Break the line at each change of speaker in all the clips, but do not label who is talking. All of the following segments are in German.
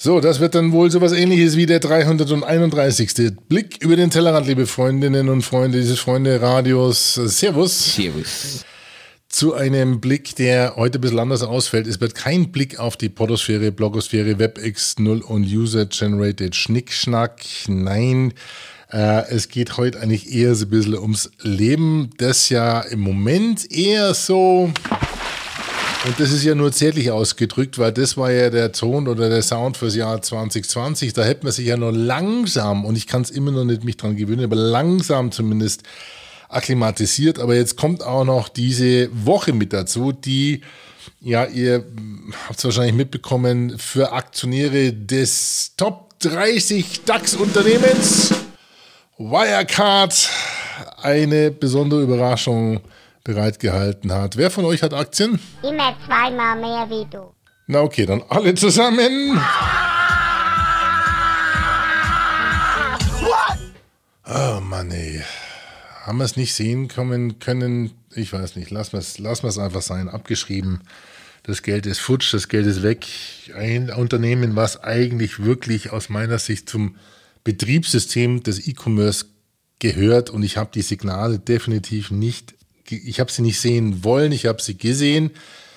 So, das wird dann wohl sowas ähnliches wie der 331. Blick über den Tellerrand, liebe Freundinnen und Freunde dieses Freunde-Radios. Servus.
Servus.
Zu einem Blick, der heute ein bisschen anders ausfällt. Es wird kein Blick auf die Podosphäre, Blogosphäre, WebX0 und User-Generated Schnickschnack. Nein, äh, es geht heute eigentlich eher so ein bisschen ums Leben, das ja im Moment eher so und das ist ja nur zärtlich ausgedrückt, weil das war ja der Ton oder der Sound fürs Jahr 2020. Da hätte man sich ja nur langsam, und ich kann es immer noch nicht mich dran gewöhnen, aber langsam zumindest akklimatisiert. Aber jetzt kommt auch noch diese Woche mit dazu, die, ja, ihr habt es wahrscheinlich mitbekommen, für Aktionäre des Top 30 DAX-Unternehmens Wirecard eine besondere Überraschung bereitgehalten hat. Wer von euch hat Aktien?
Immer zweimal mehr wie du.
Na okay, dann alle zusammen. Oh Mann, ey. Haben wir es nicht sehen kommen können? Ich weiß nicht. Lass wir es lass einfach sein. Abgeschrieben. Das Geld ist futsch, das Geld ist weg. Ein Unternehmen, was eigentlich wirklich aus meiner Sicht zum Betriebssystem des E-Commerce gehört und ich habe die Signale definitiv nicht ich habe sie nicht sehen wollen, ich habe sie gesehen,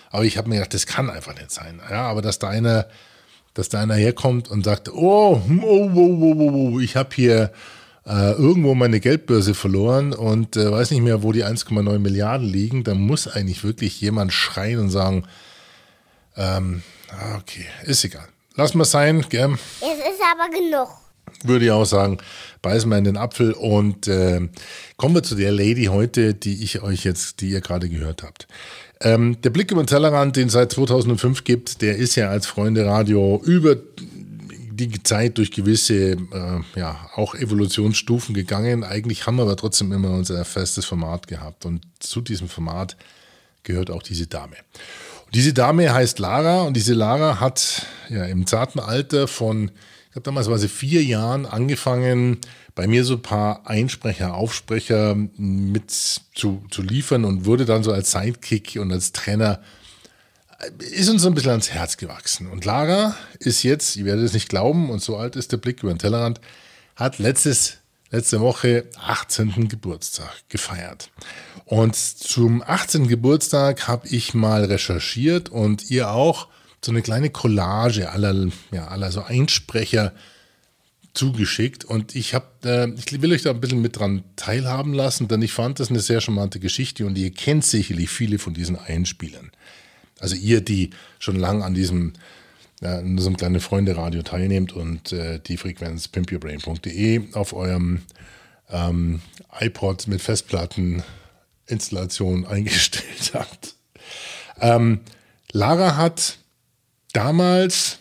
aber ich habe mir gedacht, das kann einfach nicht sein. Ja, aber dass da einer, dass da einer herkommt und sagt, oh, oh, oh, oh, oh, oh ich habe hier äh, irgendwo meine Geldbörse verloren und äh, weiß nicht mehr, wo die 1,9 Milliarden liegen, dann muss eigentlich wirklich jemand schreien und sagen, ähm, ah, okay, ist egal. Lass mal sein, gell?
Es ist aber genug
würde ich auch sagen, beißen wir in den Apfel und äh, kommen wir zu der Lady heute, die ich euch jetzt, die ihr gerade gehört habt. Ähm, der Blick über den Tellerrand, den es seit 2005 gibt, der ist ja als Freunde Radio über die Zeit durch gewisse, äh, ja, auch Evolutionsstufen gegangen. Eigentlich haben wir aber trotzdem immer unser festes Format gehabt und zu diesem Format gehört auch diese Dame. Und diese Dame heißt Lara und diese Lara hat ja im zarten Alter von ich habe damals sie vier Jahren angefangen, bei mir so ein paar Einsprecher, Aufsprecher mit zu, zu liefern und wurde dann so als Sidekick und als Trainer ist uns so ein bisschen ans Herz gewachsen. Und Lara ist jetzt, ihr werdet es nicht glauben, und so alt ist der Blick über den Tellerrand, hat letztes, letzte Woche 18. Geburtstag gefeiert. Und zum 18. Geburtstag habe ich mal recherchiert und ihr auch so eine kleine Collage aller, ja, aller so Einsprecher zugeschickt und ich habe, äh, ich will euch da ein bisschen mit dran teilhaben lassen, denn ich fand das eine sehr charmante Geschichte und ihr kennt sicherlich viele von diesen Einspielern. Also ihr, die schon lange an diesem so einem kleinen Freunde-Radio teilnehmt und äh, die Frequenz pimpyourbrain.de auf eurem ähm, iPod mit Festplatteninstallation eingestellt habt. Ähm, Lara hat damals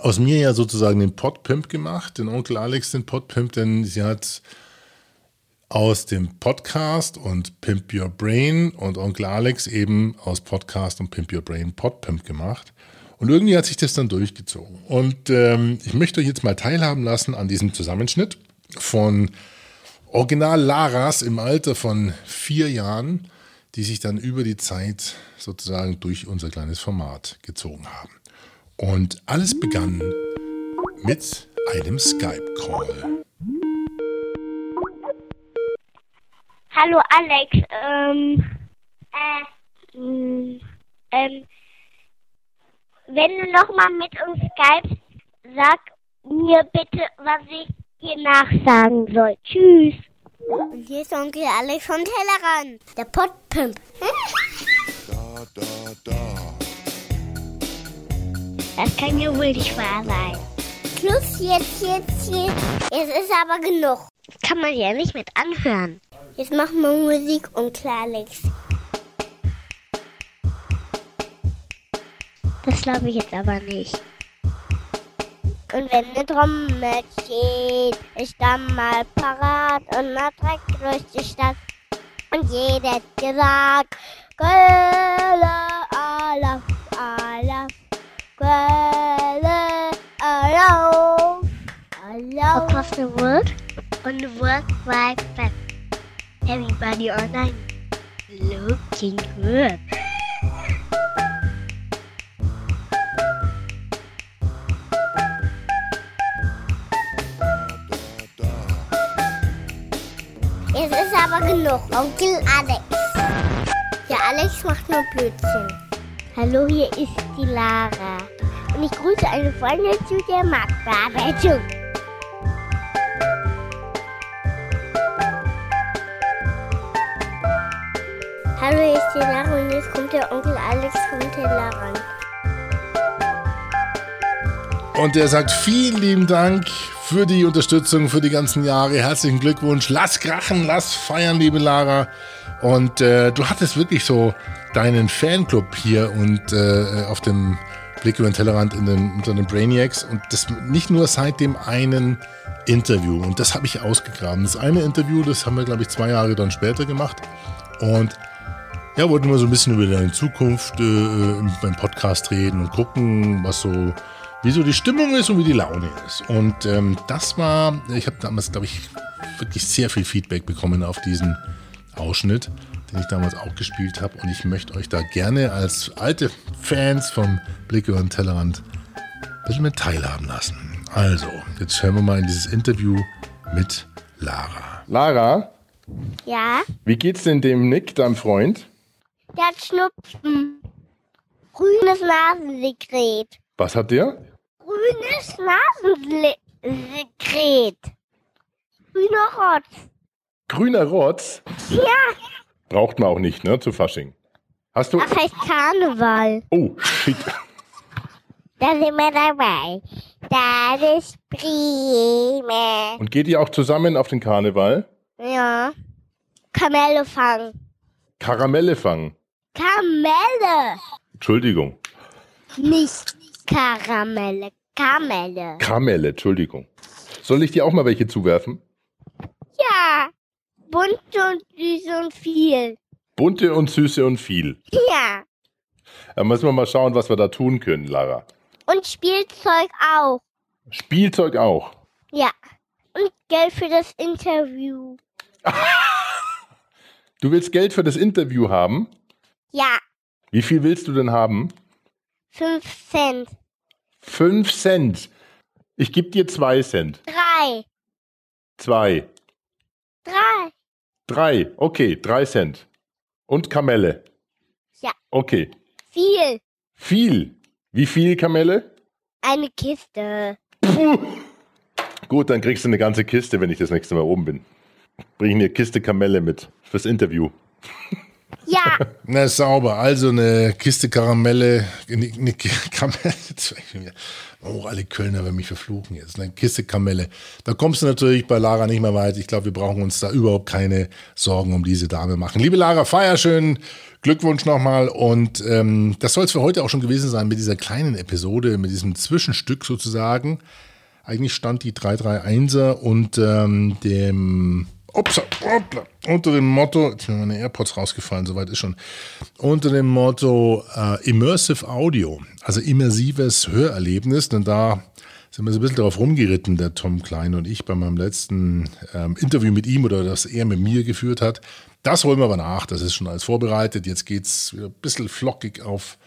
aus mir ja sozusagen den Podpimp gemacht, den Onkel Alex den Podpimp, denn sie hat aus dem Podcast und Pimp Your Brain und Onkel Alex eben aus Podcast und Pimp Your Brain Podpimp gemacht. Und irgendwie hat sich das dann durchgezogen. Und ähm, ich möchte euch jetzt mal teilhaben lassen an diesem Zusammenschnitt von Original Laras im Alter von vier Jahren die sich dann über die Zeit sozusagen durch unser kleines Format gezogen haben. Und alles begann mit einem Skype-Call.
Hallo Alex, ähm, äh, ähm, wenn du nochmal mit uns Skype, sag mir bitte, was ich hier nachsagen soll. Tschüss. Und hier ist Onkel Alex von Tellerrand, der Pottpimp. da, da, da. Das kann ja wohl nicht wahr sein. Schluss jetzt, jetzt, jetzt. Es ist aber genug. Kann man ja nicht mit anhören. Jetzt machen wir Musik, Onkel Alex. Das glaube ich jetzt aber nicht. Und wenn eine Trommel steht, ist dann mal parat und man trägt durch die Stadt. Und jeder hat gesagt, Quelle, Allah, Allah, Quelle, Allah, Allah. Across the world, on the World Wide Web. Everybody online, looking good. Aber genug. Onkel Alex. Ja, Alex macht nur Blödsinn. Hallo, hier ist die Lara. Und ich grüße eine Freundin zu der Marktbearbeitung. Hallo, hier ist die Lara und jetzt kommt der Onkel Alex vom Tellerrand.
Und er sagt vielen lieben Dank für die Unterstützung, für die ganzen Jahre. Herzlichen Glückwunsch. Lass krachen, lass feiern, liebe Lara. Und äh, du hattest wirklich so deinen Fanclub hier und äh, auf dem Blick über den Tellerrand in den, unter den Brainiacs. Und das nicht nur seit dem einen Interview. Und das habe ich ausgegraben. Das eine Interview, das haben wir, glaube ich, zwei Jahre dann später gemacht. Und ja, wollten wir so ein bisschen über deine Zukunft äh, beim Podcast reden und gucken, was so, wie so die Stimmung ist und wie die Laune ist. Und ähm, das war, ich habe damals, glaube ich, wirklich sehr viel Feedback bekommen auf diesen Ausschnitt, den ich damals auch gespielt habe. Und ich möchte euch da gerne als alte Fans vom Blick über den Tellerrand ein bisschen mit teilhaben lassen. Also, jetzt hören wir mal in dieses Interview mit Lara. Lara,
Ja,
wie geht's denn dem Nick, deinem Freund?
der hat Schnupfen. Grünes Nasensekret.
Was hat der?
Grünes Nasensekret. Grüner Rotz.
Grüner Rotz?
Ja,
Braucht man auch nicht, ne, zu Fasching. Hast du.
das heißt Karneval.
Oh, shit.
Da sind wir dabei. Das ist prima.
Und geht ihr auch zusammen auf den Karneval?
Ja. Kamelle fangen.
Karamelle fangen.
Kamelle.
Entschuldigung.
Nicht Karamelle. Kamelle.
Kamelle, Entschuldigung. Soll ich dir auch mal welche zuwerfen?
Ja. Bunt und süß und viel.
Bunte und süße und viel.
Ja.
Da müssen wir mal schauen, was wir da tun können, Lara.
Und Spielzeug auch.
Spielzeug auch.
Ja. Und Geld für das Interview.
Du willst Geld für das Interview haben?
Ja.
Wie viel willst du denn haben?
Fünf Cent.
Fünf Cent. Ich gebe dir zwei Cent.
Drei.
Zwei.
Drei.
Drei. Okay, drei Cent. Und Kamelle.
Ja.
Okay.
Viel.
Viel. Wie viel Kamelle?
Eine Kiste.
Gut, dann kriegst du eine ganze Kiste, wenn ich das nächste Mal oben bin. Bring eine Kiste Kamelle mit fürs Interview.
Ja.
Na, sauber. Also eine Kiste Karamelle, eine, eine Kamelle. Oh, alle Kölner werden mich verfluchen jetzt. Eine Kiste Kamelle. Da kommst du natürlich bei Lara nicht mehr weit. Ich glaube, wir brauchen uns da überhaupt keine Sorgen um diese Dame machen. Liebe Lara, feier schön. Glückwunsch nochmal. Und ähm, das soll es für heute auch schon gewesen sein mit dieser kleinen Episode, mit diesem Zwischenstück sozusagen. Eigentlich stand die 331er und ähm, dem Ups, hoppla, unter dem Motto, jetzt sind meine AirPods rausgefallen, soweit ist schon, unter dem Motto äh, Immersive Audio, also immersives Hörerlebnis, denn da sind wir so ein bisschen darauf rumgeritten, der Tom Klein und ich bei meinem letzten ähm, Interview mit ihm oder das er mit mir geführt hat. Das holen wir aber nach, das ist schon alles vorbereitet. Jetzt geht es ein bisschen flockig auf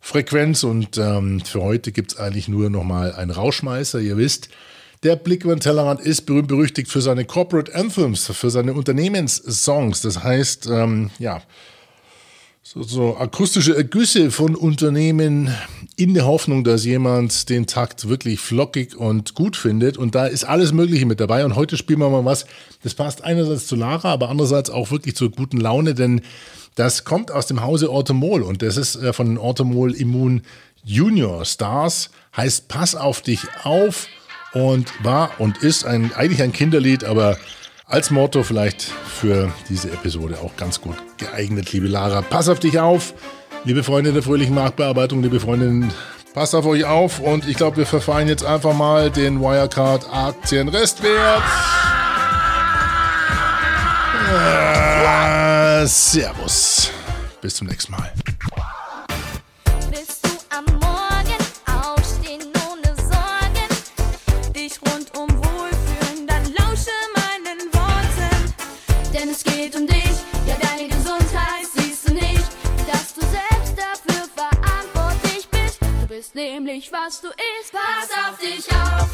Frequenz und ähm, für heute gibt es eigentlich nur nochmal einen Rauschmeißer. Ihr wisst, der Blick über den Tellerrand ist berühmt berüchtigt für seine Corporate Anthems, für seine Unternehmenssongs. Das heißt, ähm, ja, so, so akustische Ergüsse von Unternehmen in der Hoffnung, dass jemand den Takt wirklich flockig und gut findet. Und da ist alles Mögliche mit dabei. Und heute spielen wir mal was, das passt einerseits zu Lara, aber andererseits auch wirklich zur guten Laune, denn das kommt aus dem Hause Orthomol und das ist äh, von den Orthomol Immun Junior Stars. Heißt Pass auf dich auf und war und ist ein, eigentlich ein Kinderlied, aber als Motto vielleicht für diese Episode auch ganz gut geeignet, liebe Lara. Pass auf dich auf, liebe Freunde der fröhlichen Marktbearbeitung, liebe Freundinnen, passt auf euch auf und ich glaube, wir verfallen jetzt einfach mal den Wirecard Aktienrestwert. Äh, servus. Bis zum nächsten Mal.
Nämlich, was du isst. Pass auf dich auf,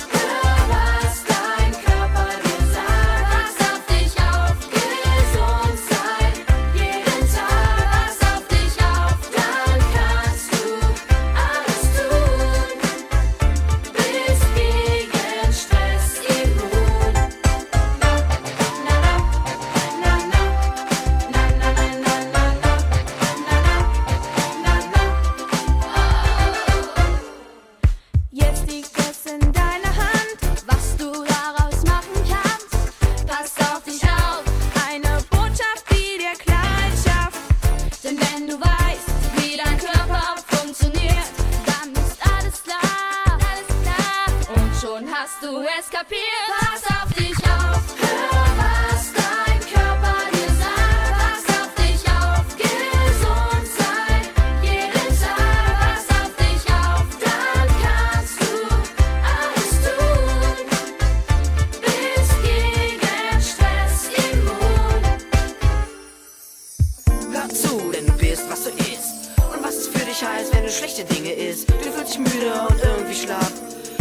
heißt, wenn du schlechte Dinge isst. Du fühlst dich müde und irgendwie schlapp.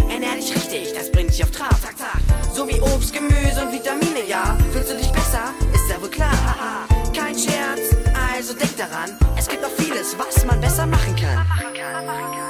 Ernähr dich richtig, das bringt dich auf Trab. Zack, zack. So wie Obst, Gemüse und Vitamine, ja. Fühlst du dich besser? Ist ja wohl klar. Haha. Kein Scherz, also denk daran. Es gibt noch vieles, was man besser machen kann.